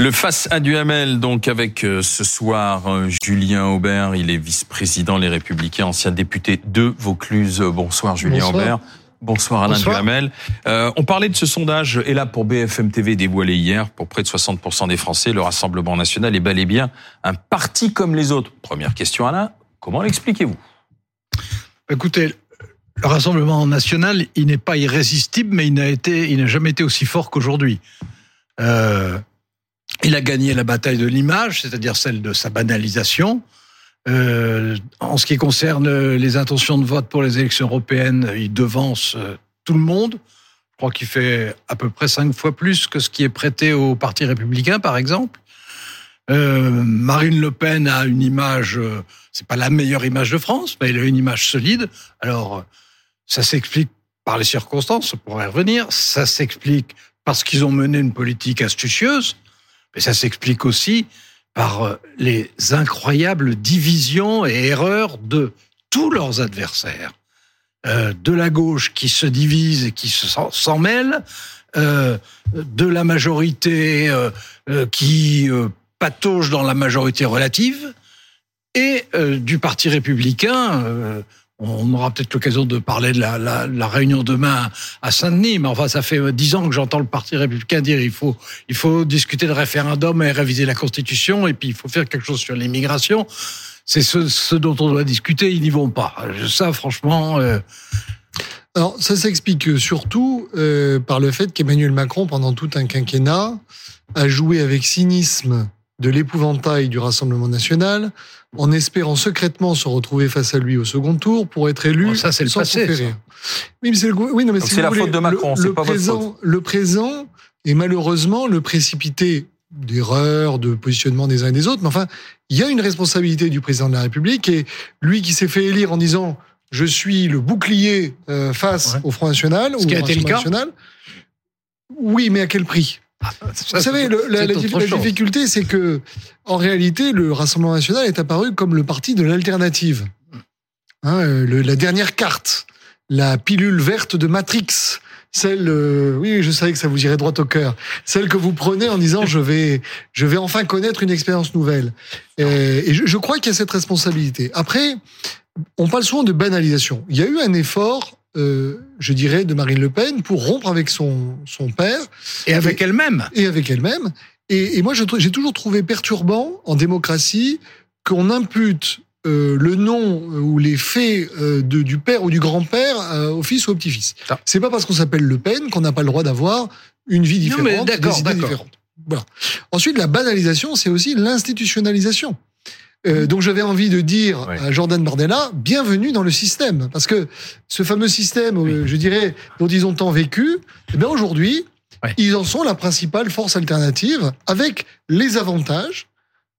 Le face à Duhamel, donc avec euh, ce soir euh, Julien Aubert, il est vice-président Les Républicains, ancien député de Vaucluse. Bonsoir Julien Aubert. Bonsoir Alain Duhamel. Euh, on parlait de ce sondage, et là pour BFM TV dévoilé hier, pour près de 60% des Français, le Rassemblement National est bel et bien un parti comme les autres. Première question Alain, comment l'expliquez-vous? Écoutez, le Rassemblement National, il n'est pas irrésistible, mais il n'a été, il n'a jamais été aussi fort qu'aujourd'hui. Euh, il a gagné la bataille de l'image, c'est-à-dire celle de sa banalisation. Euh, en ce qui concerne les intentions de vote pour les élections européennes, il devance euh, tout le monde. Je crois qu'il fait à peu près cinq fois plus que ce qui est prêté au Parti républicain, par exemple. Marine Le Pen a une image, c'est pas la meilleure image de France, mais elle a une image solide. Alors, ça s'explique par les circonstances, on pourrait revenir. Ça s'explique parce qu'ils ont mené une politique astucieuse. Mais ça s'explique aussi par euh, les incroyables divisions et erreurs de tous leurs adversaires. Euh, de la gauche qui se divise et qui s'en mêle, euh, de la majorité qui patauge dans la majorité relative, et du Parti républicain on aura peut-être l'occasion de parler de la, la, la, réunion demain à Saint-Denis, mais enfin, ça fait dix ans que j'entends le Parti républicain dire il faut, il faut discuter de référendum et réviser la Constitution, et puis il faut faire quelque chose sur l'immigration. C'est ce, ce, dont on doit discuter, ils n'y vont pas. Ça, franchement. Euh... Alors, ça s'explique surtout euh, par le fait qu'Emmanuel Macron, pendant tout un quinquennat, a joué avec cynisme de l'épouvantail du Rassemblement national, en espérant secrètement se retrouver face à lui au second tour pour être élu. Oh, ça, c'est le passé. Oui, mais c'est le... oui, non, mais c'est la faute de Macron, c'est pas présent, votre faute. Le présent est malheureusement le précipité d'erreurs, de positionnement des uns et des autres. Mais enfin, il y a une responsabilité du président de la République et lui qui s'est fait élire en disant je suis le bouclier euh, face ouais. au Front National Ce ou qui au a été le cas. National. Oui, mais à quel prix? Vous savez, le, la, la, la difficulté, c'est que, en réalité, le Rassemblement national est apparu comme le parti de l'alternative. Hein, le, la dernière carte, la pilule verte de Matrix, celle, euh, oui, je savais que ça vous irait droit au cœur, celle que vous prenez en disant je vais, je vais enfin connaître une expérience nouvelle. Et, et je, je crois qu'il y a cette responsabilité. Après, on parle souvent de banalisation. Il y a eu un effort euh, je dirais, de Marine Le Pen pour rompre avec son, son père. Et avec elle-même. Et avec elle-même. Et, et moi, j'ai toujours trouvé perturbant en démocratie qu'on impute euh, le nom ou les faits euh, de, du père ou du grand-père euh, au fils ou au petit-fils. C'est pas parce qu'on s'appelle Le Pen qu'on n'a pas le droit d'avoir une vie différente, non, des idées différentes. Voilà. Ensuite, la banalisation, c'est aussi l'institutionnalisation. Euh, donc j'avais envie de dire ouais. à Jordan Bardella, bienvenue dans le système, parce que ce fameux système, oui. euh, je dirais, dont ils ont tant vécu, eh bien aujourd'hui, ouais. ils en sont la principale force alternative, avec les avantages,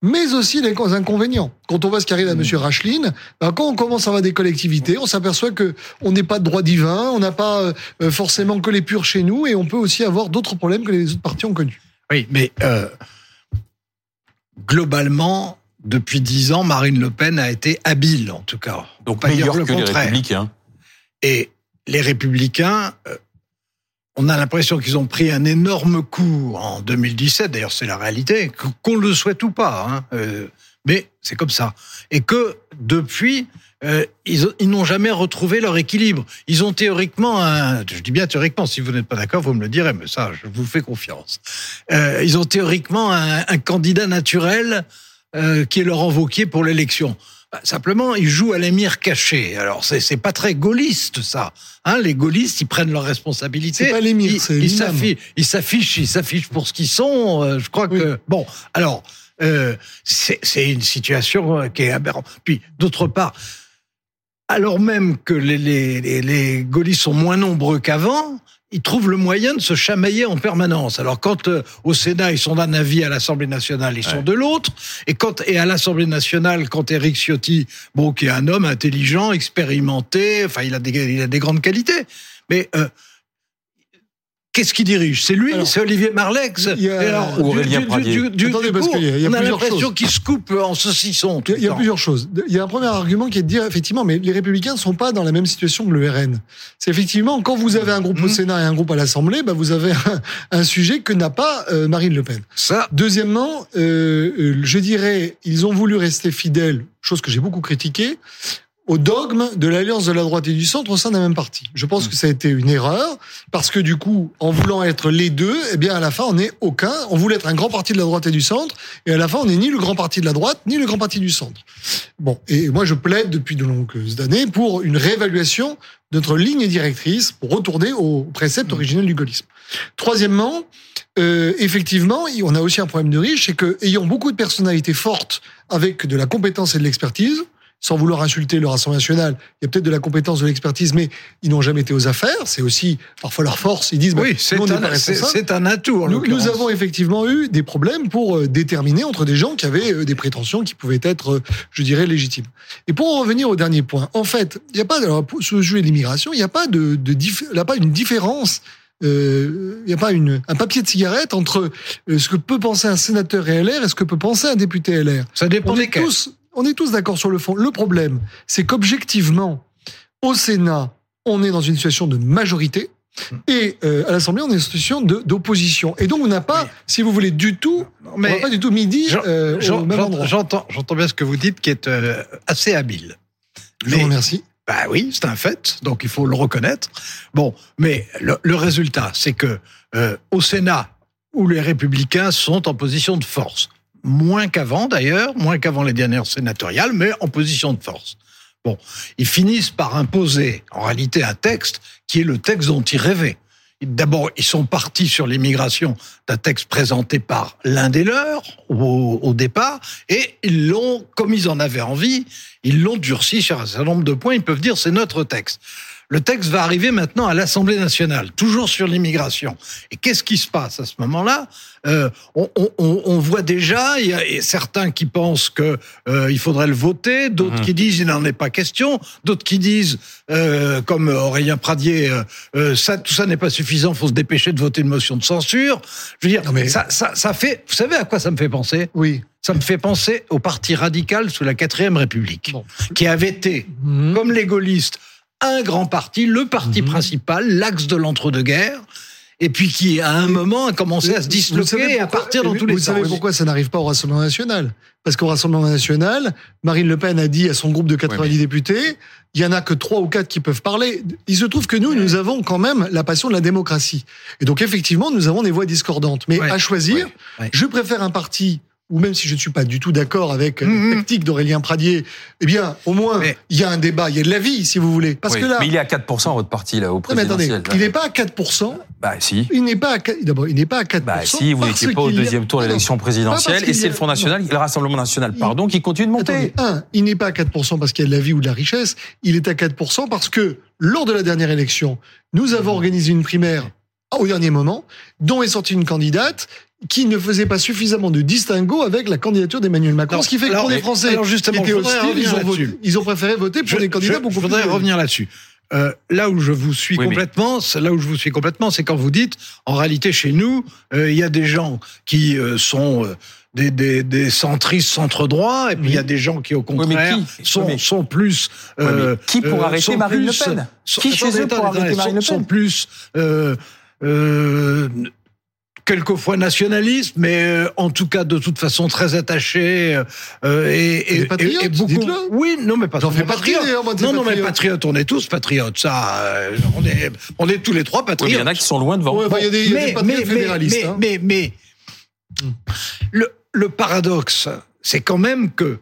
mais aussi les inconvénients. Quand on voit ce qui arrive à mmh. Monsieur Racheline, ben quand on commence à avoir des collectivités, on s'aperçoit que on n'est pas de droit divin, on n'a pas euh, forcément que les purs chez nous, et on peut aussi avoir d'autres problèmes que les autres partis ont connus. Oui, mais euh, globalement, depuis dix ans, Marine Le Pen a été habile, en tout cas. Donc, pas meilleur dire le que contraire. les Républicains. Et les Républicains, euh, on a l'impression qu'ils ont pris un énorme coup en 2017. D'ailleurs, c'est la réalité, qu'on le souhaite ou pas. Hein, euh, mais c'est comme ça. Et que depuis, euh, ils, ils n'ont jamais retrouvé leur équilibre. Ils ont théoriquement un, je dis bien théoriquement, si vous n'êtes pas d'accord, vous me le direz, mais ça, je vous fais confiance. Euh, ils ont théoriquement un, un candidat naturel euh, qui est Laurent Wauquiez pour l'élection. Simplement, ils jouent à l'émir caché. Alors, c'est, c'est pas très gaulliste, ça. Hein, les gaullistes, ils prennent leurs responsabilités. C'est pas l'émir, c'est ils, s'affichent, ils s'affichent, ils s'affichent pour ce qu'ils sont. Euh, je crois oui. que bon. Alors, euh, c'est, c'est une situation qui est aberrante. Puis, d'autre part, alors même que les, les, les, les gaullistes sont moins nombreux qu'avant, ils trouvent le moyen de se chamailler en permanence. Alors quand euh, au Sénat ils sont d'un avis, à l'Assemblée nationale ils ouais. sont de l'autre, et quand et à l'Assemblée nationale quand Éric Ciotti, bon qui est un homme intelligent, expérimenté, enfin il a des il a des grandes qualités, mais euh, Qu'est-ce qui dirige? C'est lui, c'est Olivier Marlex. Il y a, alors, Aurélien du, du, du, Attendez, parce qu'il y a, on a l'impression qu'il se coupe en saucisson. Il y a, plusieurs choses. Il y a un premier argument qui est de dire, effectivement, mais les Républicains ne sont pas dans la même situation que le RN. C'est effectivement, quand vous avez un groupe au mmh. Sénat et un groupe à l'Assemblée, bah, vous avez un, un sujet que n'a pas euh, Marine Le Pen. Ça. Deuxièmement, euh, euh, je dirais, ils ont voulu rester fidèles, chose que j'ai beaucoup critiquée, au dogme de l'alliance de la droite et du centre au sein d'un même parti. Je pense que ça a été une erreur parce que du coup, en voulant être les deux, eh bien à la fin on n'est aucun. On voulait être un grand parti de la droite et du centre et à la fin on n'est ni le grand parti de la droite ni le grand parti du centre. Bon, et moi je plaide depuis de longues années pour une réévaluation de notre ligne directrice pour retourner au précepte originel du gaullisme. Troisièmement, euh, effectivement, on a aussi un problème de riche, c'est que ayant beaucoup de personnalités fortes avec de la compétence et de l'expertise, sans vouloir insulter le Rassemblement national, il y a peut-être de la compétence, de l'expertise, mais ils n'ont jamais été aux affaires. C'est aussi parfois leur force. Ils disent, oui, c'est un, c'est un atout. Nous, nous, avons effectivement eu des problèmes pour euh, déterminer entre des gens qui avaient euh, des prétentions qui pouvaient être, euh, je dirais, légitimes. Et pour en revenir au dernier point, en fait, il n'y a pas, sur le sujet de l'immigration, il n'y a pas de, de il a pas une différence il n'y a pas une, un papier de cigarette entre ce que peut penser un sénateur et LR et ce que peut penser un député LR. Ça dépend des tous, on est tous d'accord sur le fond. Le problème, c'est qu'objectivement, au Sénat, on est dans une situation de majorité. Et euh, à l'Assemblée, on est dans une situation d'opposition. Et donc, on n'a pas, si vous voulez, du tout, mais pas du tout midi euh, au même endroit. J'entends, j'entends bien ce que vous dites, qui est euh, assez habile. Je vous remercie. Bah oui, c'est un fait, donc il faut le reconnaître. Bon, mais le, le résultat, c'est que euh, au Sénat, où les Républicains sont en position de force, moins qu'avant d'ailleurs, moins qu'avant les dernières sénatoriales, mais en position de force. Bon, ils finissent par imposer en réalité un texte qui est le texte dont ils rêvaient. D'abord, ils sont partis sur l'immigration d'un texte présenté par l'un des leurs au, départ, et ils l'ont, comme ils en avaient envie, ils l'ont durci sur un certain nombre de points. Ils peuvent dire c'est notre texte. Le texte va arriver maintenant à l'Assemblée nationale, toujours sur l'immigration. Et qu'est-ce qui se passe à ce moment-là? Euh, on, on, on, voit déjà, il y a certains qui pensent que euh, il faudrait le voter, d'autres mhm. qui disent il n'en est pas question, d'autres qui disent, euh, comme Aurélien Pradier, euh, euh, ça, tout ça n'est pas suffisant, faut se dépêcher de voter une motion de censure. Je veux dire, mais... ça, ça, ça fait, vous savez à quoi ça me fait penser? Oui. Ça me fait penser au parti radical sous la quatrième République, qui avait été, mhm. comme les gaullistes, un grand parti, le parti mhm. principal, l'axe de l'entre-deux-guerres, et puis qui, à un moment, a commencé à se disloquer et à partir dans tous les sens. Vous savez pourquoi ça n'arrive pas au Rassemblement national? Parce qu'au Rassemblement national, Marine Le Pen a dit à son groupe de 90 députés, il y en a que trois ou quatre qui peuvent parler. Il se trouve que nous, nous avons quand même la passion de la démocratie. Et donc, effectivement, nous avons des voix discordantes. Mais à choisir, je préfère un parti ou même si je ne suis pas du tout d'accord avec la mhm. tactique d'Aurélien Pradier, eh bien, au moins, il y a un débat, il y a de la vie, si vous voulez. Parce que là. Mais il est à 4%, votre parti, là, au présidentiel. mais attendez, il n'est pas à 4%. Bah, si. Il n'est pas à, d'abord, il n'est pas à 4%. Bah, si, vous n'étiez pas au deuxième tour de l'élection présidentielle, et c'est le Front National, le Rassemblement National, pardon, qui continue de monter. un, il n'est pas à 4% parce qu'il y a de la vie ou de la richesse, il est à 4% parce que, lors de la dernière élection, nous avons organisé une primaire au dernier moment, dont est sortie une candidate qui ne faisait pas suffisamment de distinguo avec la candidature d'Emmanuel Macron, ce qui fait que pour les Français alors justement, étaient hostiles, ils ont, ils ont, préféré voter pour des candidats beaucoup je voudrais revenir là-dessus. Euh, là où je vous suis complètement, là où je vous suis complètement, c'est quand vous dites, en réalité, chez nous, euh, il y a des gens qui euh, sont euh, des, des, des, centristes centre-droit, et puis il y a des gens qui, au contraire, sont, sont plus... qui pour arrêter Marine Le Pen? Qui chez eux pour arrêter Marine Le Pen? Sont plus... Euh, quelquefois nationaliste, mais euh, en tout cas de toute façon très attaché euh, et, et, et, beaucoup. Oui, non mais pas. J'en fais patriote. Non, non, mais patriote, on est tous patriotes. Ça, euh, on est, on est tous les trois patriotes. il y en a qui sont loin devant. il y a des, mais, mais, fédéralistes. Mais, hein. mais, hmm. le, le paradoxe, c'est quand même que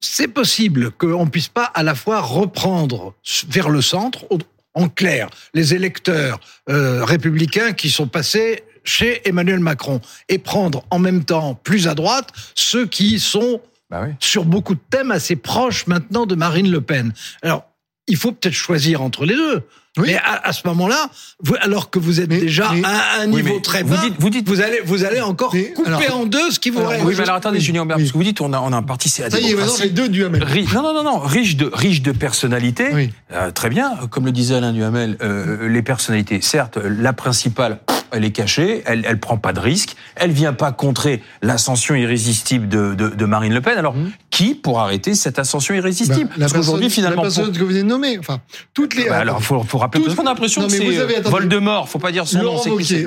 c'est possible qu'on puisse pas à la fois reprendre vers le centre, en clair, les électeurs euh, républicains qui sont passés chez Emmanuel Macron et prendre en même temps plus à droite ceux qui sont bah sur beaucoup de thèmes assez proches maintenant de Marine Le Pen. Alors, il faut peut-être choisir entre les deux. Mais à, ce moment-là, alors que vous êtes déjà à un niveau très bas, vous, dites, vous, dites, vous allez, vous allez encore couper en deux ce qui vous reste. Oui, mais alors attendez, Julien Aubert, parce que vous dites, on a, on a un parti, c'est Ça y est, maintenant, les deux Duhamel. Non, non, non, non, riche de, riche de personnalités. Euh, très bien, comme le disait Alain Duhamel, euh, les personnalités, certes, la principale, elle est cachée, elle, elle prend pas de risque, elle vient pas contrer l'ascension irrésistible de, de, de, Marine Le Pen. Alors, mmh. qui pour arrêter cette ascension irrésistible bah, Parce qu'aujourd'hui, finalement, la personne que vous venez de nommer, enfin, toutes les. Bah, alors, faut, faut rappeler. Parce qu'on a l'impression que c'est euh, Voldemort. Faut pas dire son nom.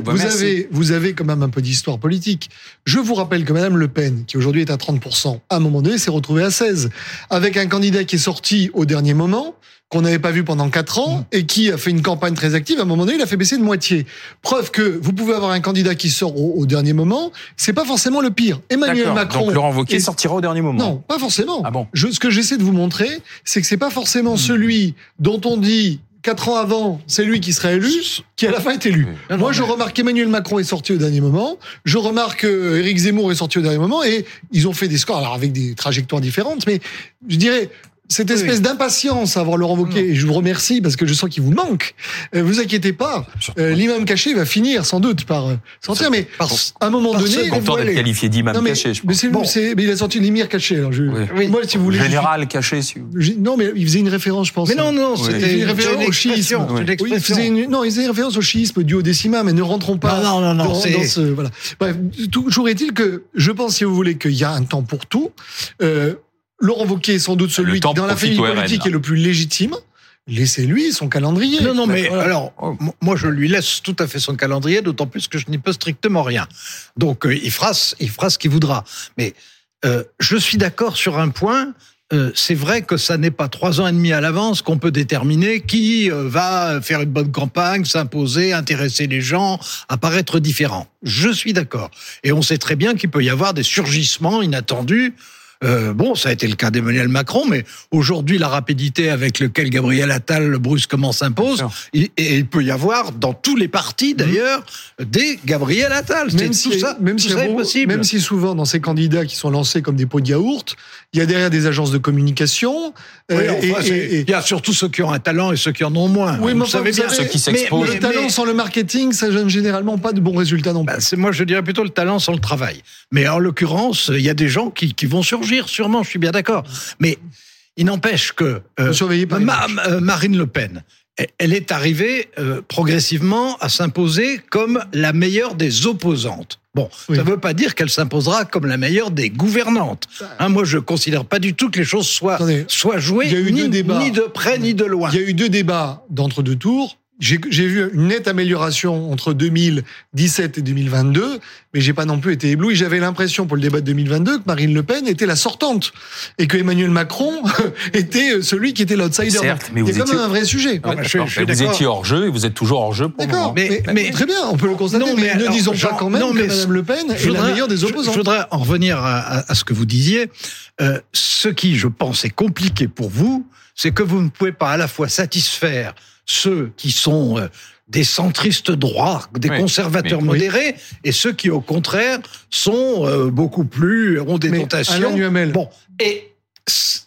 Vous avez, vous avez quand même un peu d'histoire politique. Je vous rappelle que Madame Le Pen, qui aujourd'hui est à 30 à un moment donné, s'est retrouvée à 16 avec un candidat qui est sorti au dernier moment qu'on n'avait pas vu pendant quatre ans mm. et qui a fait une campagne très active. À un moment donné, il a fait baisser de moitié. Preuve que vous pouvez avoir un candidat qui sort au, dernier moment. C'est pas forcément le pire. Emmanuel Macron. Donc Laurent Wauquiez sortira au dernier moment. Non, pas forcément. Ah bon Je, ce que j'essaie de vous montrer, c'est que c'est pas forcément mm. celui dont on dit quatre ans avant, c'est lui qui serait élu, qui à la fin est élu. Moi, je remarque qu'Emmanuel Macron est sorti au dernier moment. Je remarque qu'Éric Zemmour est sorti au dernier moment et ils ont fait des scores, alors avec des trajectoires différentes, mais je dirais, cette espèce d'impatience à voir Laurent Wauquiez, et je vous remercie parce que je sens qu'il vous manque. Euh, vous inquiétez pas, euh, l'imam caché va finir sans doute par euh, sortir, mais à un moment donné, content d'être qualifié d'imam caché. Je pense. Mais, mais, il a sorti l'émir caché. Alors je, Moi, si vous voulez, général caché. Si Non, mais il faisait une référence, je pense. Mais non, non, c'était une référence au chiisme. il faisait une... Non, il faisait une référence au chiisme du haut décima, mais ne rentrons pas non, non, non, dans, ce. Voilà. Bref, toujours est-il que je pense, si vous voulez, qu'il y a un temps pour tout. Euh, Laurent Wauquiez est sans doute celui qui, dans la famille politique, est le plus légitime. Laissez-lui son calendrier. Non, non, mais alors, moi, je lui laisse tout à fait son calendrier, d'autant plus que je n'y peux strictement rien. Donc, euh, il fera, il fera ce qu'il voudra. Mais euh, je suis d'accord sur un point. Euh, c'est vrai que ça n'est pas trois ans et demi à l'avance qu'on peut déterminer qui va faire une bonne campagne, s'imposer, intéresser les gens, apparaître différent. Je suis d'accord. Et on sait très bien qu'il peut y avoir des surgissements inattendus euh, bon, ça a été le cas d'Emmanuel Macron, mais aujourd'hui, la rapidité avec laquelle Gabriel Attal brusquement s'impose, et, il peut y avoir dans tous les partis d'ailleurs des Gabriel Attal. Même si, ça, même si, possible. Même si souvent dans ces candidats qui sont lancés comme des pots de yaourt, il y a derrière des agences de communication. Euh, et, il y a surtout ceux qui ont un talent et ceux qui en ont moins. Oui, mais vous savez bien ceux qui s'exposent. Le talent sans le marketing, ça donne généralement pas de bons résultats non plus. Ben, moi, je dirais plutôt le talent sans le travail. Mais en l'occurrence, il y a des gens qui, qui vont surgir sûrement, je suis bien d'accord. Mais il n'empêche que euh, euh, Marine Le Pen, elle est arrivée euh, progressivement à s'imposer comme la meilleure des opposantes. Bon, ça ne veut pas dire qu'elle s'imposera comme la meilleure des gouvernantes. Hein, moi, je ne considère pas du tout que les choses soient, soient jouées, ni, ni de près ni de loin. Il y a eu deux débats d'entre-deux tours j'ai vu une nette amélioration entre 2017 et 2022, mais j'ai pas non plus été ébloui. J'avais l'impression pour le débat de 2022 que Marine Le Pen était la sortante et que Emmanuel Macron était celui qui était l'outsider. Certes, mais c'est quand même un vrai sujet. vous étiez hors jeu et vous êtes toujours hors jeu. D'accord, mais, mais, très bien, on peut le constater. mais, ne disons pas quand même non, que Madame Le Pen est la meilleure des opposants. Je, voudrais en revenir à, ce que vous disiez. Euh, ce qui, je pense, est compliqué pour vous, c'est que vous ne pouvez pas à la fois satisfaire ceux qui sont euh, des centristes droits, des conservateurs modérés, et ceux qui, au contraire, sont euh, beaucoup plus ont des tentations. Bon, et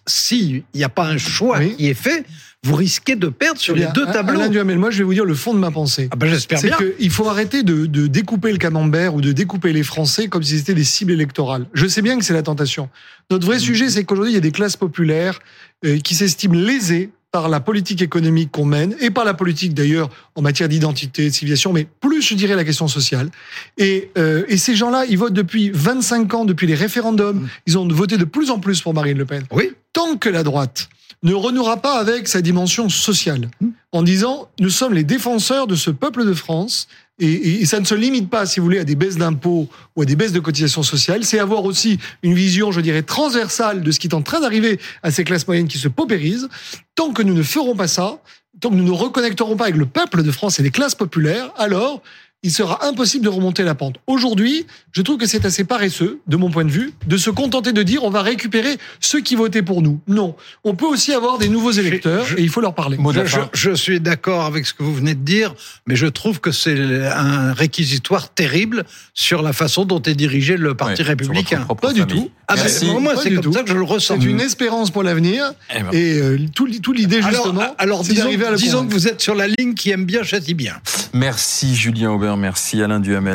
s'il n'y a pas un choix qui est fait, vous risquez de perdre sur les deux tableaux. Alain Duhamel, moi je vais vous dire le fond de ma pensée. Ah ben j'espère bien. C'est qu'il faut arrêter de, de, découper le camembert ou de découper les Français comme si c'était des cibles électorales. Je sais bien que c'est la tentation. Notre vrai mmh. sujet, c'est qu'aujourd'hui, il y a des classes populaires euh, qui s'estiment lésées par la politique économique qu'on mène et par la politique d'ailleurs en matière d'identité, de civilisation, mais plus je dirais la question sociale. Et, euh, et ces gens-là, ils votent depuis 25 ans, depuis les référendums, mmh. ils ont voté de plus en plus pour Marine Le Pen. Oui. Tant que la droite ne renouera pas avec sa dimension sociale, en disant nous sommes les défenseurs de ce peuple de France et, ça ne se limite pas, si vous voulez, à des baisses d'impôts ou à des baisses de cotisations sociales. C'est avoir aussi une vision, je dirais, transversale de ce qui est en train d'arriver à ces classes moyennes qui se paupérisent. Tant que nous ne ferons pas ça, tant que nous ne reconnecterons pas avec le peuple de France et les classes populaires, alors il sera impossible de remonter la pente. Aujourd'hui, je trouve que c'est assez paresseux, de mon point de vue, de se contenter de dire on va récupérer ceux qui votaient pour nous. Non, on peut aussi avoir des nouveaux électeurs et il faut leur parler. Je, je, suis d'accord avec ce que vous venez de dire, mais je trouve que c'est un réquisitoire terrible sur la façon dont est dirigé le Parti républicain. Pas du tout. Ah ben, moi, c'est comme ça que je le ressens. C'est une espérance pour l'avenir. Eh ben. Et euh, tout, tout l'idée, justement, alors, c'est d'arriver à la Disons que vous êtes sur la ligne qui aime bien, châtie bien. Merci Julien Aubert, merci Alain Duhamel.